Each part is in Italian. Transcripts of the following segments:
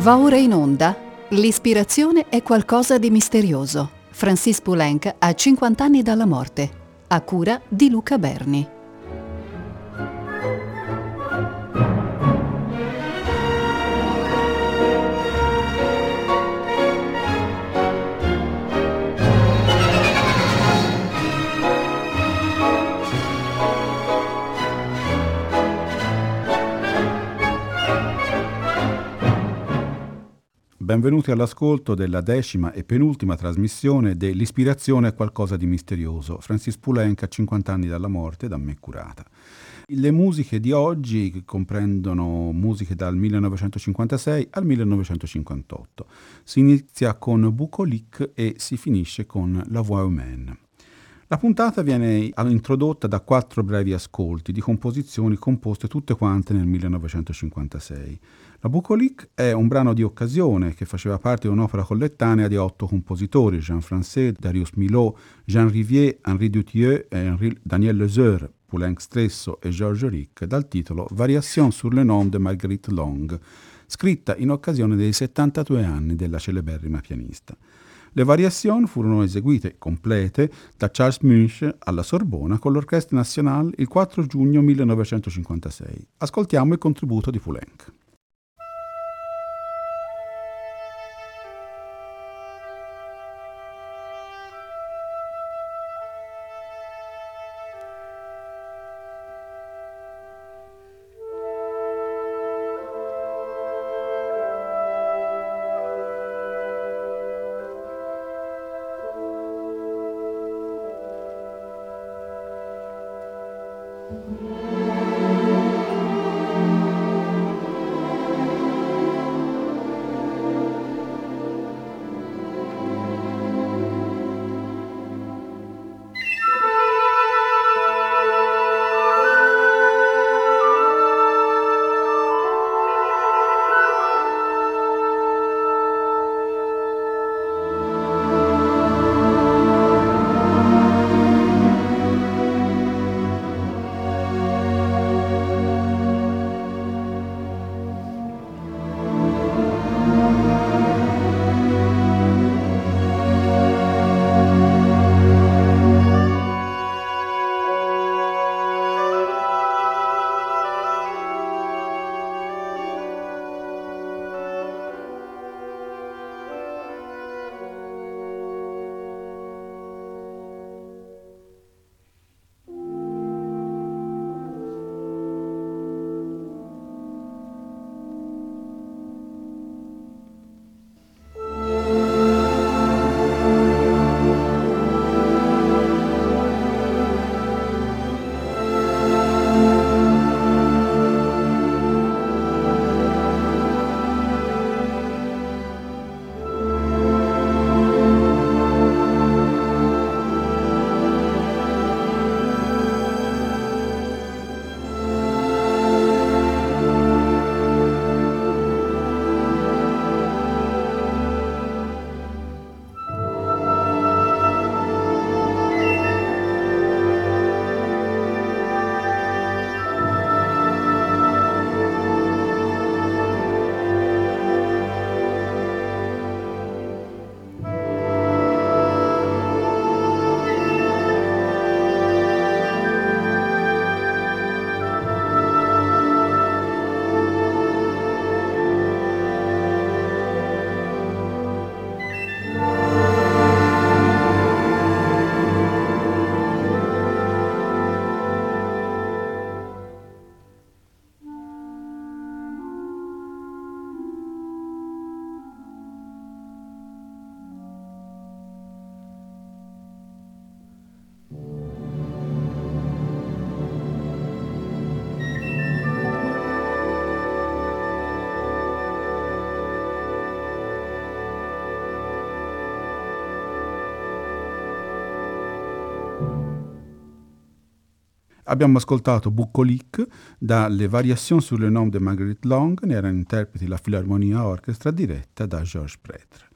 Va ora in onda. L'ispirazione è qualcosa di misterioso. Francis Poulenc ha 50 anni dalla morte. A cura di Luca Berni. Benvenuti all'ascolto della decima e penultima trasmissione dell'Ispirazione è qualcosa di misterioso. Francis Poulenc a 50 anni dalla morte, da me curata. Le musiche di oggi comprendono musiche dal 1956 al 1958. Si inizia con Bucolic e si finisce con La Voix Humaine. La puntata viene introdotta da quattro brevi ascolti di composizioni composte tutte quante nel 1956. La Bucolic è un brano di occasione che faceva parte di un'opera collettanea di otto compositori, Jean Francais, Darius Milhaud, Jean Rivier, Henri Dutilleux e Henri Daniel Lezeur, Poulenc stesso e Georges Ric, dal titolo Variation sur le nom de Marguerite Long, scritta in occasione dei 72 anni della celeberrima pianista. Le variazioni furono eseguite complete da Charles Munch alla Sorbona con l'Orchestra Nationale il 4 giugno 1956. Ascoltiamo il contributo di Poulenc. Abbiamo ascoltato Bucolic dalle Variations sur le nom de Marguerite Long, ne erano interpreti la Philharmonia Orchestra diretta da Georges Pretre.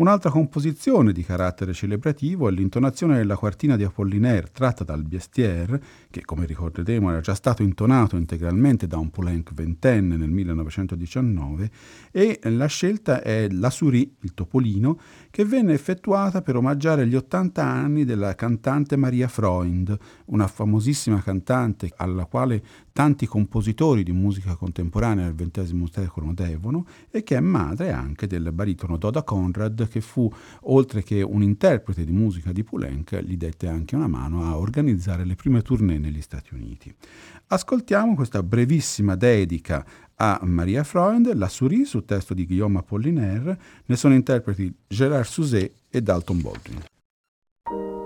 Un'altra composizione di carattere celebrativo è l'intonazione della quartina di Apollinaire tratta dal Bestiaire, che come ricorderemo era già stato intonato integralmente da un Poulenc ventenne nel 1919, e la scelta è la Souris, il topolino, che venne effettuata per omaggiare gli 80 anni della cantante Maria Freund, una famosissima cantante alla quale tanti compositori di musica contemporanea del XX secolo devono e che è madre anche del baritono Doda Conrad che fu, oltre che un interprete di musica di Poulenc, gli dette anche una mano a organizzare le prime tournée negli Stati Uniti. Ascoltiamo questa brevissima dedica a Maria Freund, La Souris, su testo di Guillaume Apollinaire, ne sono interpreti Gérard Souzet e Dalton Baldwin.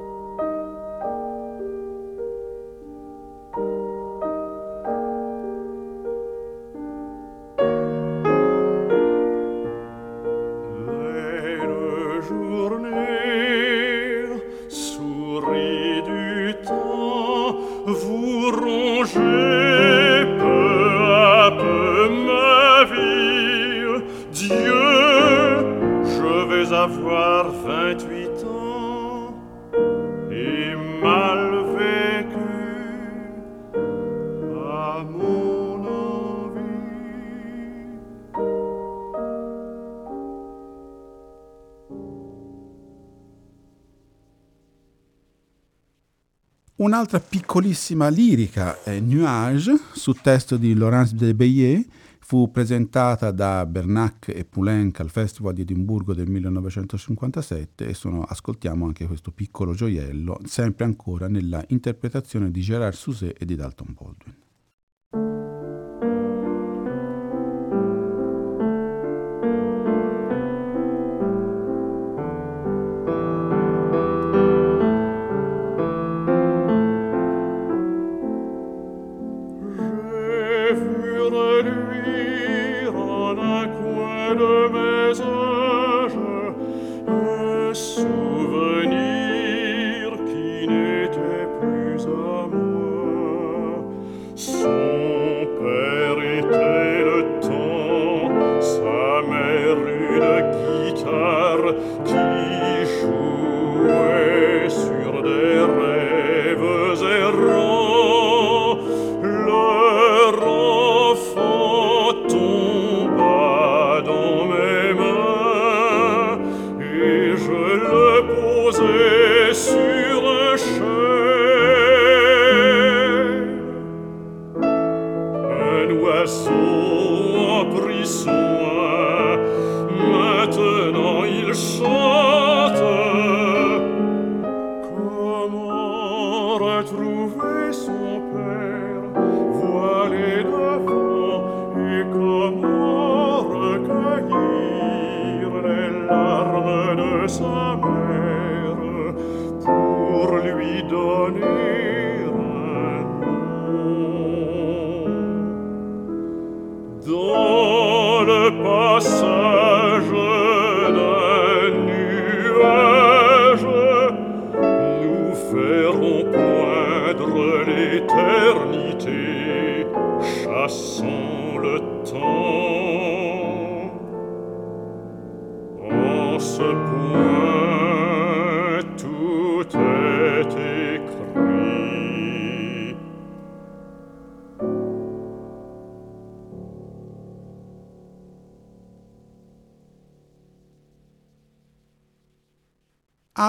Un'altra piccolissima lirica è Nuage, su testo di Laurence de Beillet, fu presentata da Bernac e Poulenc al Festival di Edimburgo del 1957 e sono, ascoltiamo anche questo piccolo gioiello, sempre ancora nella interpretazione di Gérard Souzet e di Dalton Baldwin. Moses.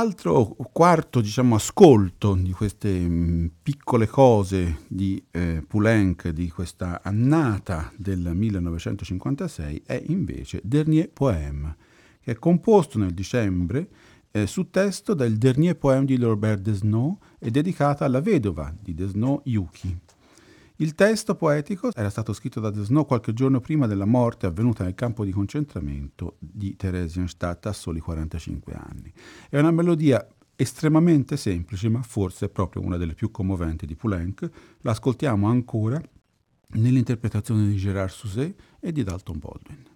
Altro quarto diciamo, ascolto di queste mh, mm, piccole cose di eh, Poulenc di questa annata del 1956 è invece Dernier Poème, che è composto nel dicembre eh, su testo del Dernier Poème di Robert Desnos e dedicata alla vedova di Desnos, Yuki. Il testo poetico era stato scritto da Desno qualche giorno prima della morte avvenuta nel campo di concentramento di Theresienstadt a soli 45 anni. È una melodia estremamente semplice, ma forse proprio una delle più commoventi di Poulenc. L'ascoltiamo ancora nell'interpretazione di Gérard Souzet e di Dalton Baldwin.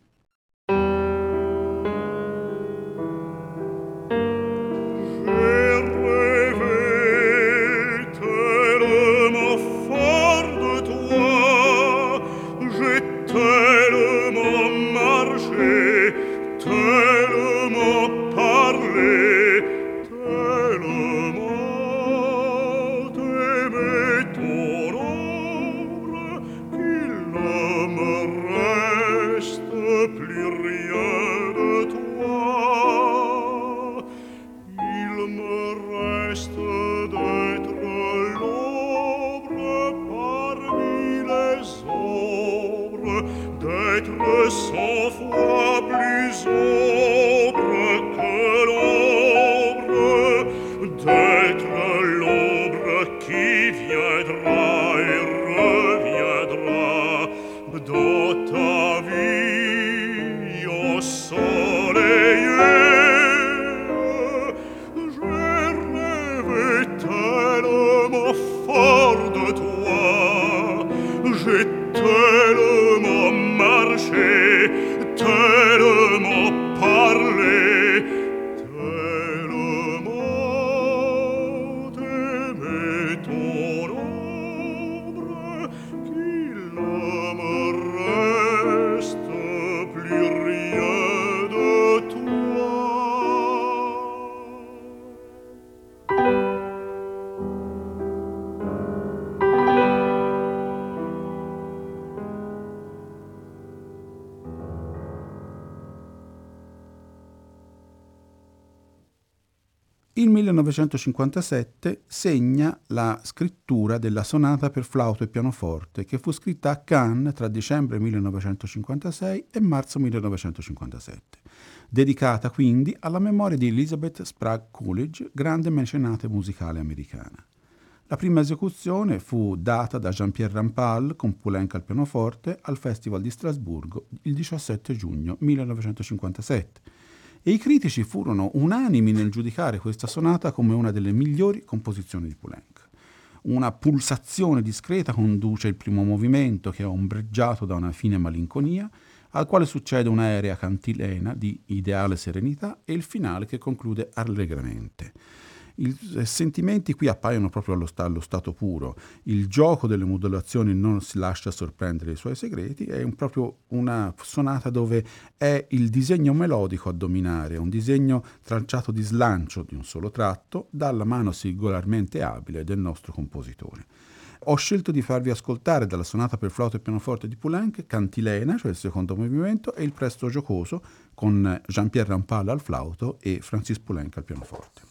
1957 segna la scrittura della sonata per flauto e pianoforte che fu scritta a Cannes tra dicembre 1956 e marzo 1957, dedicata quindi alla memoria di Elizabeth Sprague Coolidge, grande mecenate musicale americana. La prima esecuzione fu data da Jean-Pierre Rampal con Poulenc al pianoforte al Festival di Strasburgo il 17 giugno 1957 e i critici furono unanimi nel giudicare questa sonata come una delle migliori composizioni di Poulenc. Una pulsazione discreta conduce il primo movimento che è ombreggiato da una fine malinconia, al quale succede un'aerea cantilena di ideale serenità e il finale che conclude allegramente. I eh, sentimenti qui appaiono proprio allo, sta- allo, stato puro. Il gioco delle modulazioni non si lascia sorprendere i suoi segreti, è un, proprio una sonata dove è il disegno melodico a dominare, un disegno tracciato di slancio di un solo tratto dalla mano singolarmente abile del nostro compositore. Ho scelto di farvi ascoltare dalla sonata per flauto e pianoforte di Poulenc Cantilena, cioè il secondo movimento, e il presto giocoso con Jean-Pierre Rampal al flauto e Francis Poulenc al pianoforte.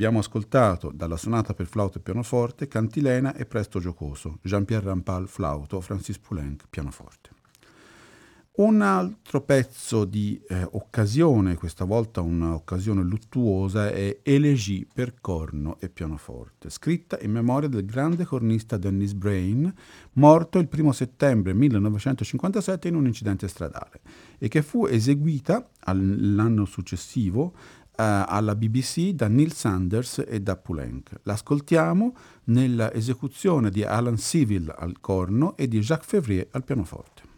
Abbiamo ascoltato dalla sonata per flauto e pianoforte Cantilena e Presto Giocoso, Jean-Pierre Rampal flauto, Francis Poulenc pianoforte. Un altro pezzo di eh, occasione, questa volta un'occasione luttuosa, è Elegie per corno e pianoforte, scritta in memoria del grande cornista Dennis Brain, morto il 1 settembre 1957 in un incidente stradale, e che fu eseguita l'anno successivo alla BBC da Neil Sanders e da Poulenc. L'ascoltiamo nella esecuzione di Alan Civil al corno e di Jacques Fevrier al pianoforte.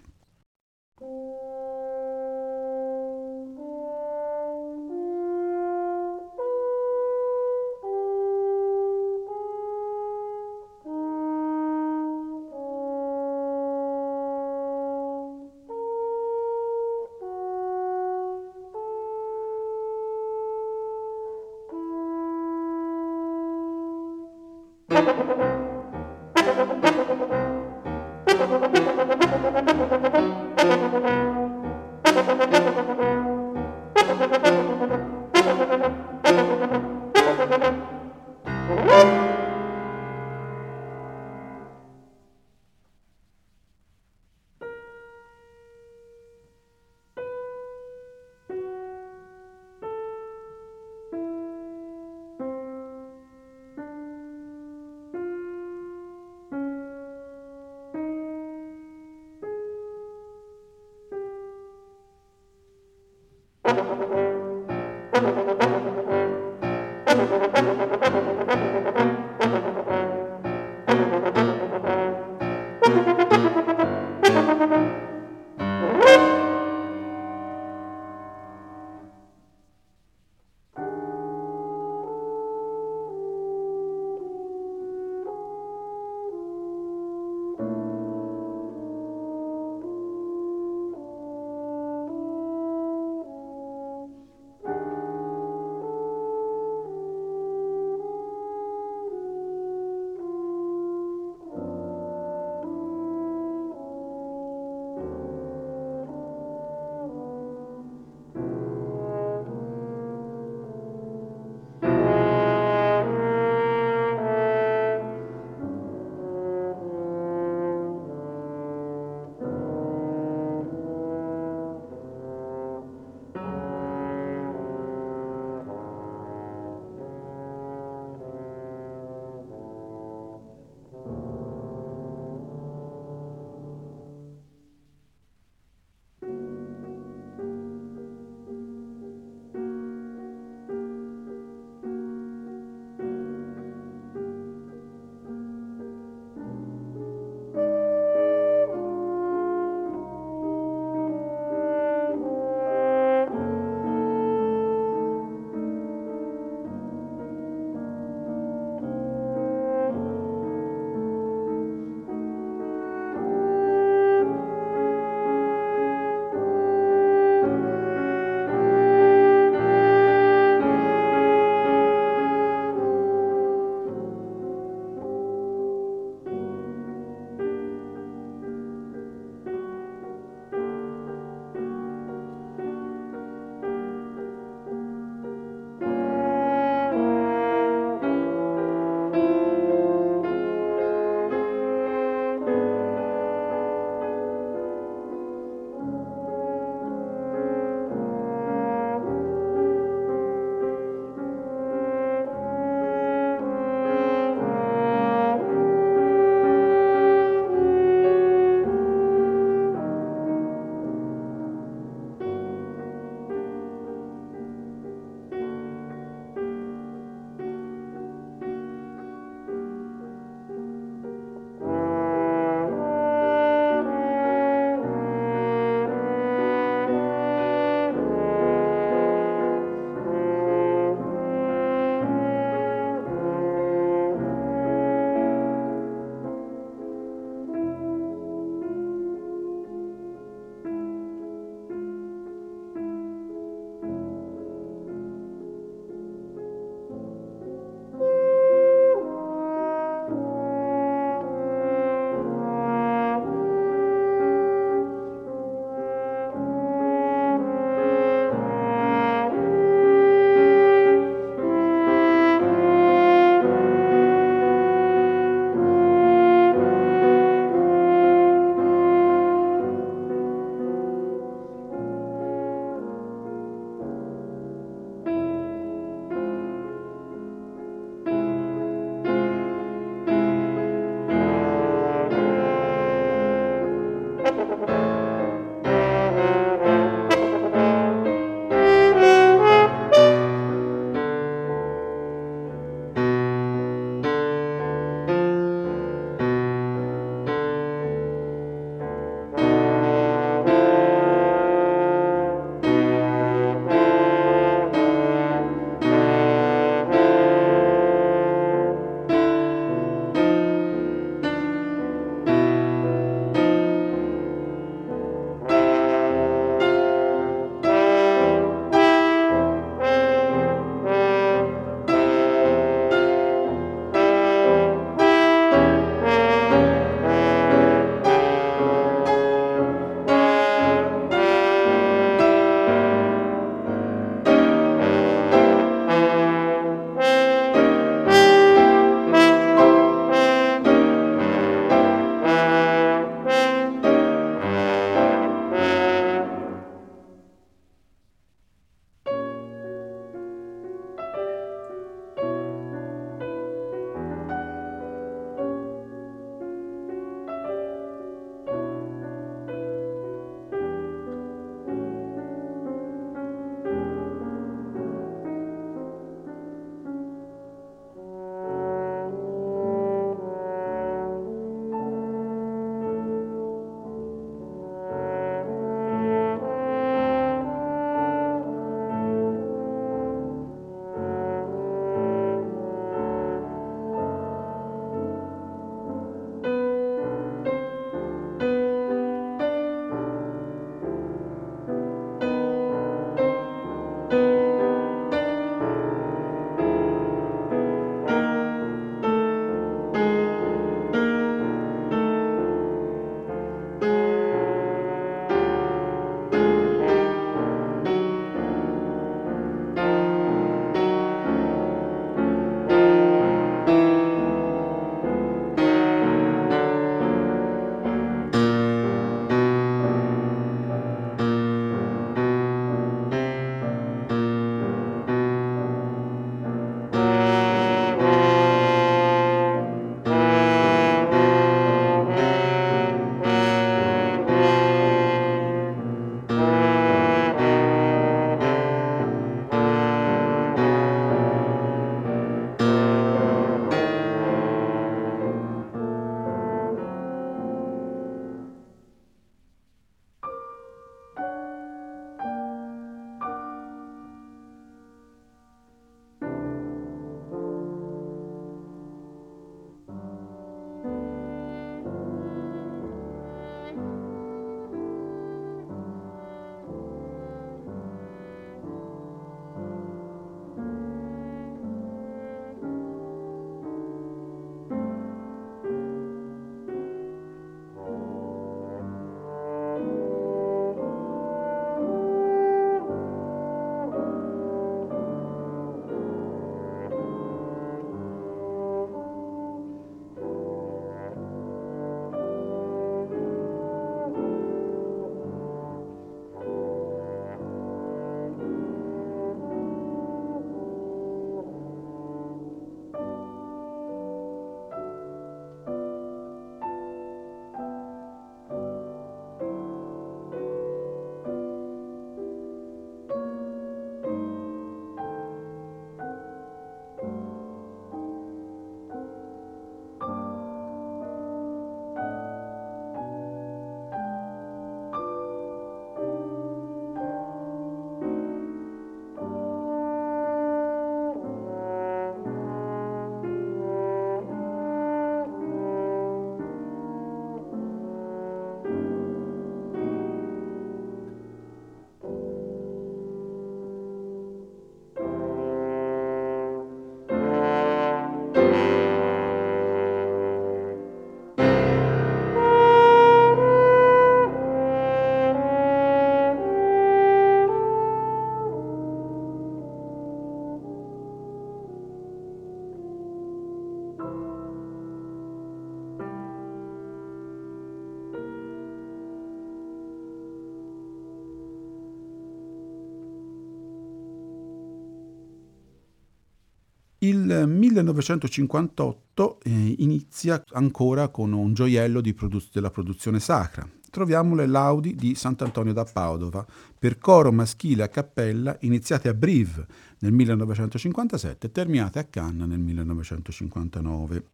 Il 1958 eh, inizia ancora con un gioiello produ- della produzione sacra. Troviamo le laudi di Sant'Antonio da Padova per coro maschile a cappella iniziate a Brive nel 1957 e terminate a Cannes nel 1959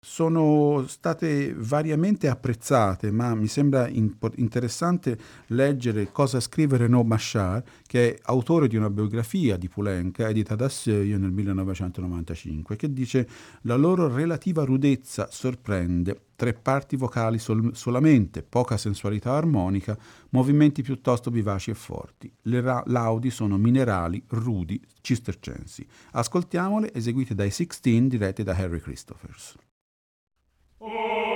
sono state variamente apprezzate, ma mi sembra impo- interessante leggere cosa scrive Renaud Machard, che è autore di una biografia di Poulenc, edita da Seuil nel 1995, che dice la loro relativa rudezza sorprende, tre parti vocali sol- solamente, poca sensualità armonica, movimenti piuttosto vivaci e forti. Le ra- laudi sono minerali, rudi, cistercensi. Ascoltiamole eseguite dai Sixteen dirette da Harry Christophers. Oh!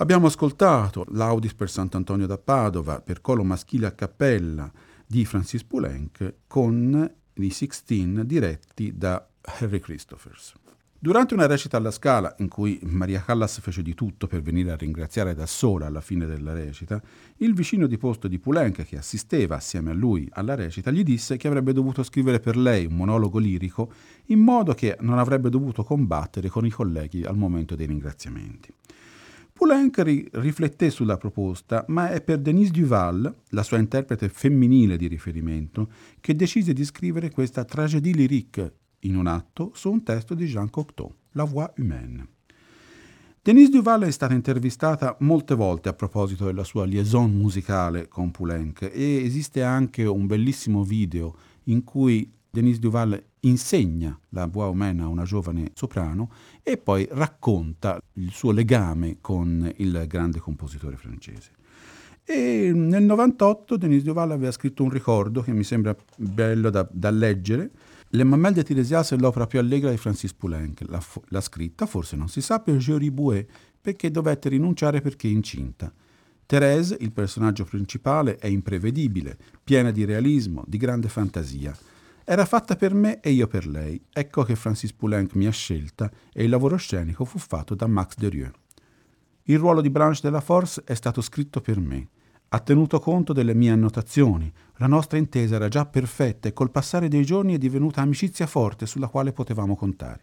Abbiamo ascoltato l'Audis per Sant'Antonio da Padova per colo maschile a cappella di Francis Poulenc con i Sixteen diretti da Harry Christophers. Durante una recita alla Scala, in cui Maria Callas fece di tutto per venire a ringraziare da sola alla fine della recita, il vicino di posto di Poulenc, che assisteva assieme a lui alla recita, gli disse che avrebbe dovuto scrivere per lei un monologo lirico in modo che non avrebbe dovuto combattere con i colleghi al momento dei ringraziamenti. Poulenc ri- rifletté sulla proposta, ma è per Denise Duval, la sua interprete femminile di riferimento, che decise di scrivere questa tragédie lyrique in un atto su un testo di Jean Cocteau, La voix humaine. Denise Duval è stata intervistata molte volte a proposito della sua liaison musicale con Poulenc e esiste anche un bellissimo video in cui Denise Duval insegna la voix humaine a una giovane soprano e poi racconta il suo legame con il grande compositore francese. E nel 98 Denise Duval aveva scritto un ricordo che mi sembra bello da, da leggere, le Mamelles de Tiresias è l'opera più allegra di Francis Poulenc. L'ha, l'ha scritta, forse non si sa, per Géry Bouet, perché dovette rinunciare perché incinta. Thérèse, il personaggio principale, è imprevedibile, piena di realismo, di grande fantasia. Era fatta per me e io per lei. Ecco che Francis Poulenc mi ha scelta e il lavoro scenico fu fatto da Max Derieux. Il ruolo di Blanche de la Force è stato scritto per me. Ha tenuto conto delle mie annotazioni. La nostra intesa era già perfetta e col passare dei giorni è divenuta amicizia forte sulla quale potevamo contare.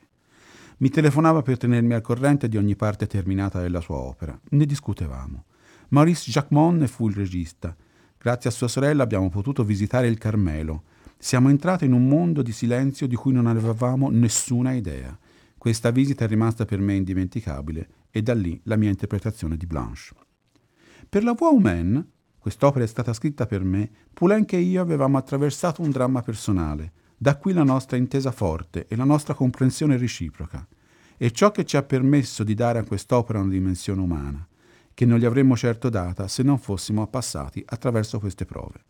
Mi telefonava per tenermi al corrente di ogni parte terminata della sua opera. Ne discutevamo. Maurice Jacquemont fu il regista. Grazie a sua sorella abbiamo potuto visitare il Carmelo. Siamo entrati in un mondo di silenzio di cui non avevamo nessuna idea. Questa visita è rimasta per me indimenticabile e da lì la mia interpretazione di Blanche. Per la humaine Quest'opera è stata scritta per me. Poulenc e io avevamo attraversato un dramma personale. Da qui la nostra intesa forte e la nostra comprensione reciproca. E ciò che ci ha permesso di dare a quest'opera una dimensione umana, che non gli avremmo certo data se non fossimo passati attraverso queste prove.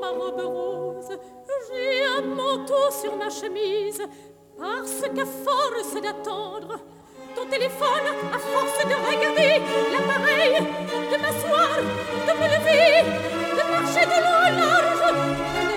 ma robe rose, j'ai un manteau sur ma chemise, parce qu'à force d'attendre, ton téléphone, à force de regarder l'appareil, de m'asseoir, de me lever, de marcher de long en large,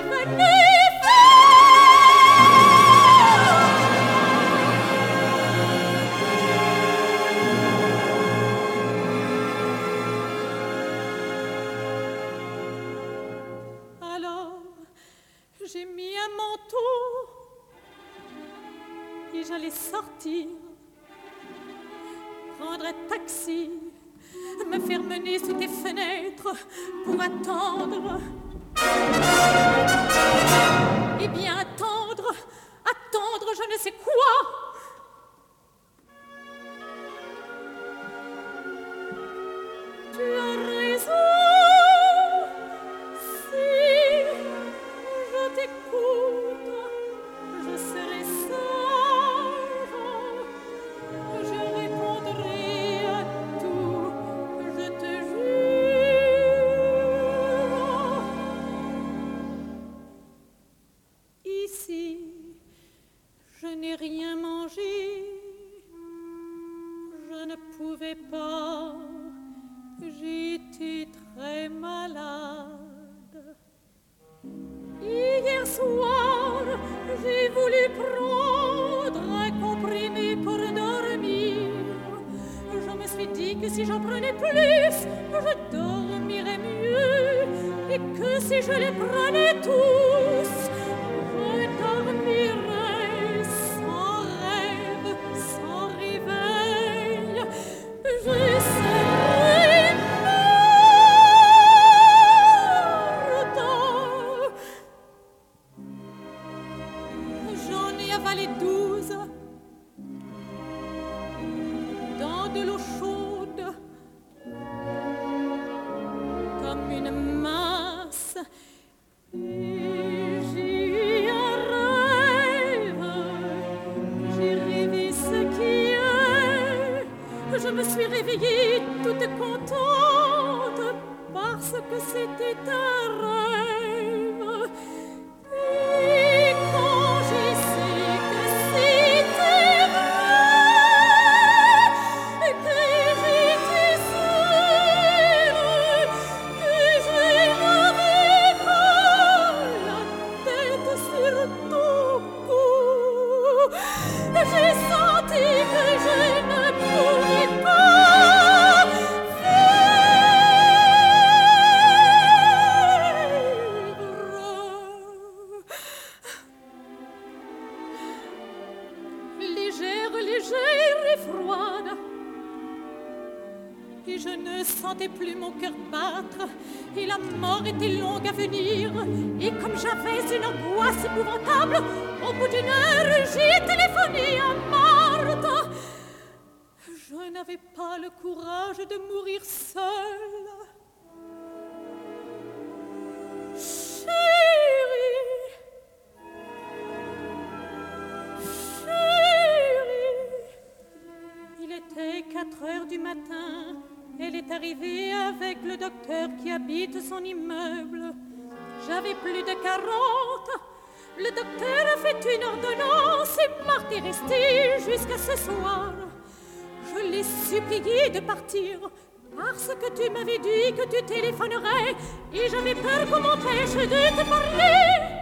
Je l'ai supplié de partir parce que tu m'avais dit que tu téléphonerais et j'avais peur qu'on m'empêche de te parler.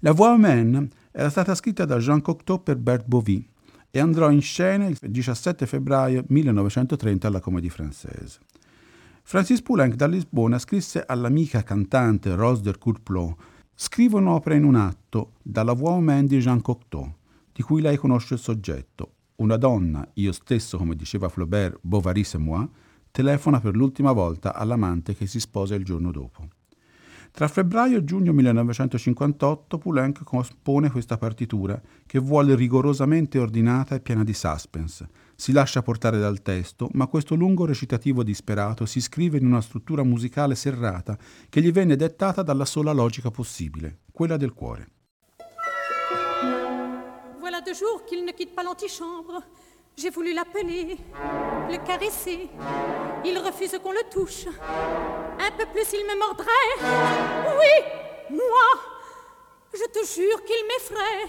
La voix humaine era stata scritta da Jean Cocteau per Bert Bovy e andrò in scena il 17 febbraio 1930 alla Comédie Française. Francis Poulenc da Lisbona scrisse all'amica cantante Rose de Courplot Scrivo un'opera in un atto dalla voix humaine di Jean Cocteau, di cui lei conosce il soggetto. Una donna, io stesso, come diceva Flaubert, Bovary c'est moi, telefona per l'ultima volta all'amante che si sposa il giorno dopo. Tra febbraio e giugno 1958 Poulenc compone questa partitura che vuole rigorosamente ordinata e piena di suspense. Si lascia portare dal testo, ma questo lungo recitativo disperato si scrive in una struttura musicale serrata che gli venne dettata dalla sola logica possibile, quella del cuore. Voilà deux jours qu'il ne quitte pas l'antichambre. J'ai voulu l'appeler, le caresser. Il refuse qu'on le touche. Un peu plus, il me mordrait. Oui, moi. Je te jure qu'il m'effraie.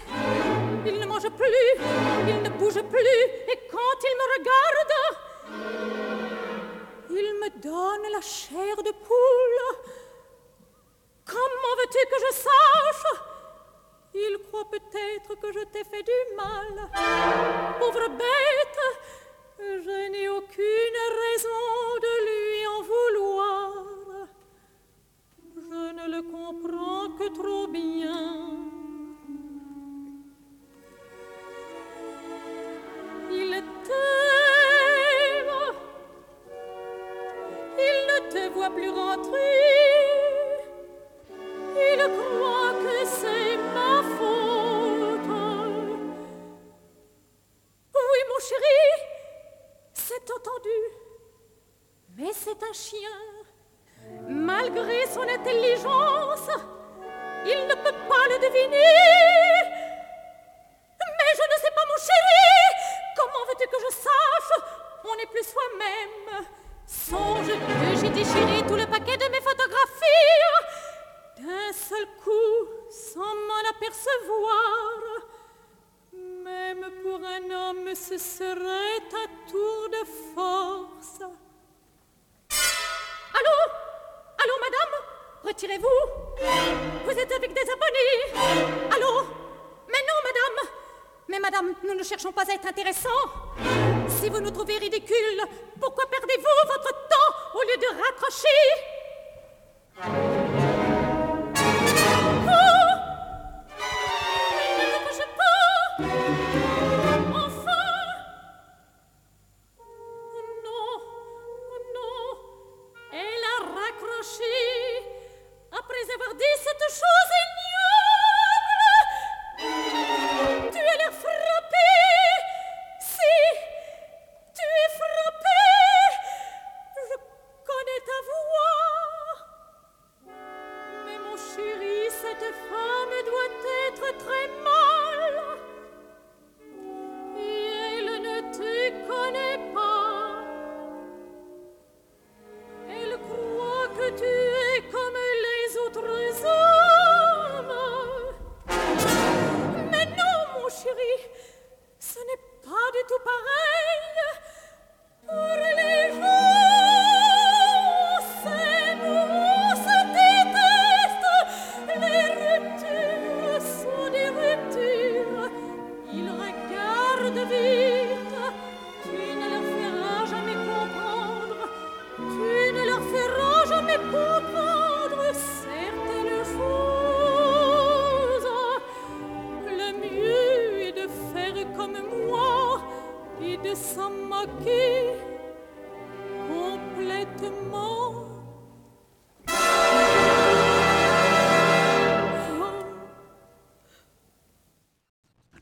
Il ne mange plus, il ne bouge plus. Et quand il me regarde, il me donne la chair de poule. Comment veux-tu que je sache il croit peut-être que je t'ai fait du mal. Pauvre bête, je n'ai aucune raison de lui en vouloir. Je ne le comprends que trop bien. Il t'aime, il ne te voit plus rentrer. On n'est plus soi-même. Songe que j'ai déchiré tout le paquet de mes. D'un seul coup, sans m'en apercevoir, même pour un homme, ce serait à tour de force. Allô? Allô, madame? Retirez-vous. Vous êtes avec des abonnés. Allô? Mais non, madame. Mais madame, nous ne cherchons pas à être intéressants. Si vous nous trouvez ridicules, pourquoi perdez-vous votre temps au lieu de raccrocher?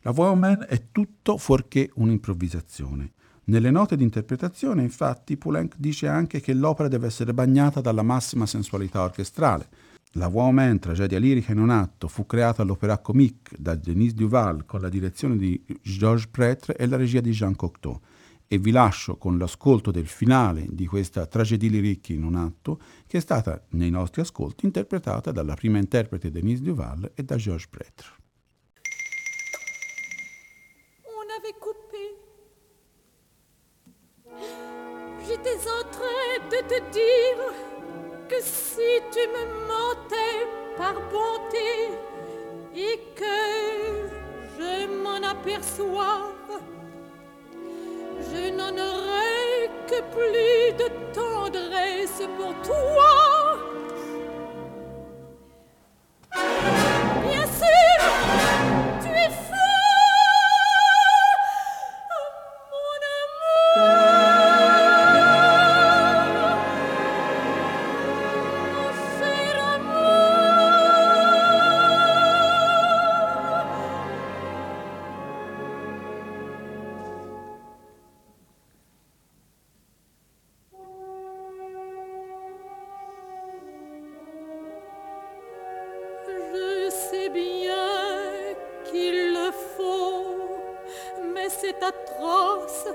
La humaine è tutto fuorché un'improvvisazione. Nelle note di interpretazione, infatti, Poulenc dice anche che l'opera deve essere bagnata dalla massima sensualità orchestrale. La humaine, tragedia lirica in un atto, fu creata all'Opéra Comique da Denis Duval con la direzione di Georges Prêtre e la regia di Jean Cocteau. E vi lascio con l'ascolto del finale di questa tragedia lirica in un atto, che è stata, nei nostri ascolti, interpretata dalla prima interprete Denise Duval e da Georges Prêtre. Te dire que si tu me mentais par bonté et que je m'en aperçois, je n'en aurai que plus de tendresse pour toi. atroce.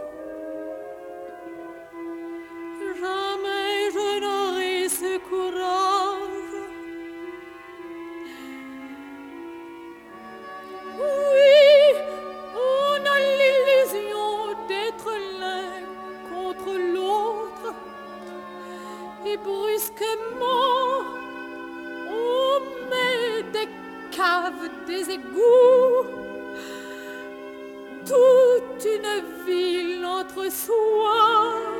Jamais je n'aurai ce courage. Oui, on a l'illusion d'être l'un contre l'autre. Et brusquement, on met des caves, des égouts. sua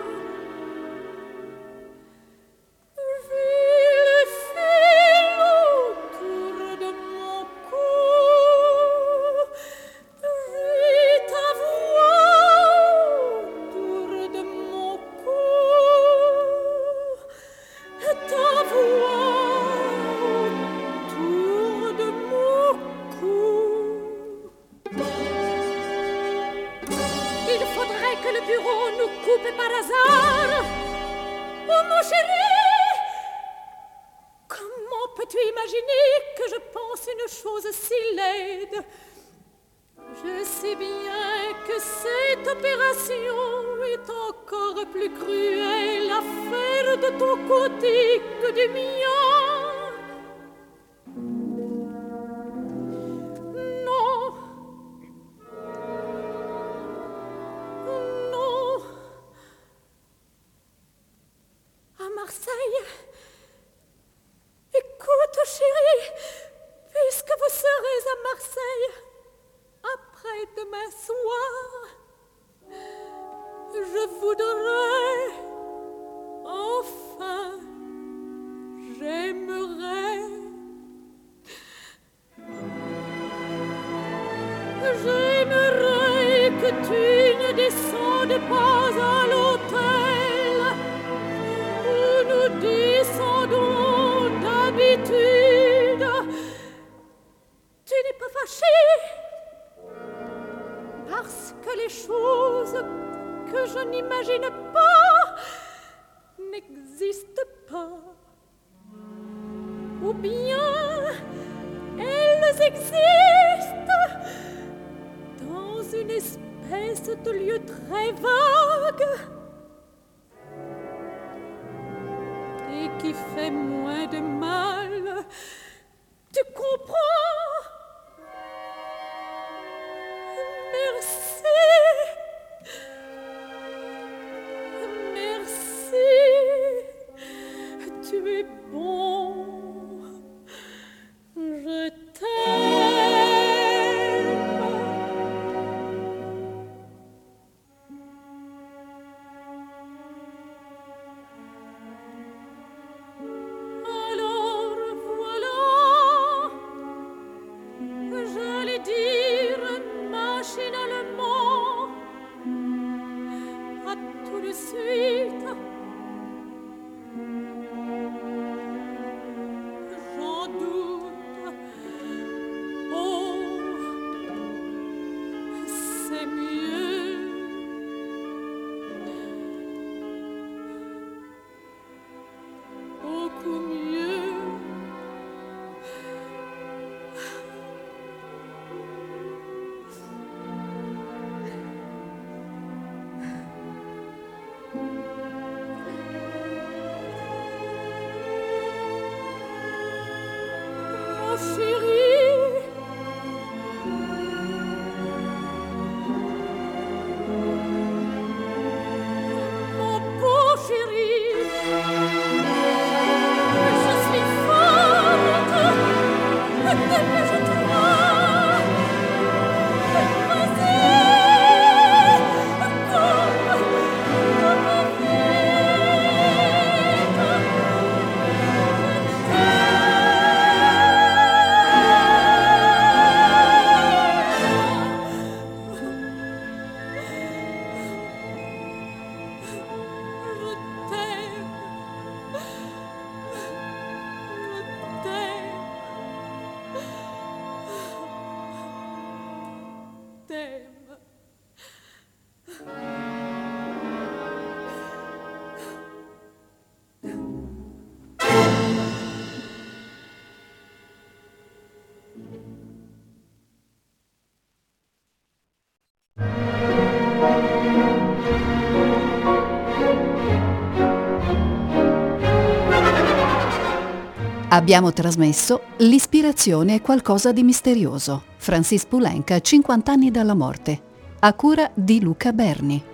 Abbiamo trasmesso L'ispirazione è qualcosa di misterioso. Francis Poulenc, 50 anni dalla morte. A cura di Luca Berni.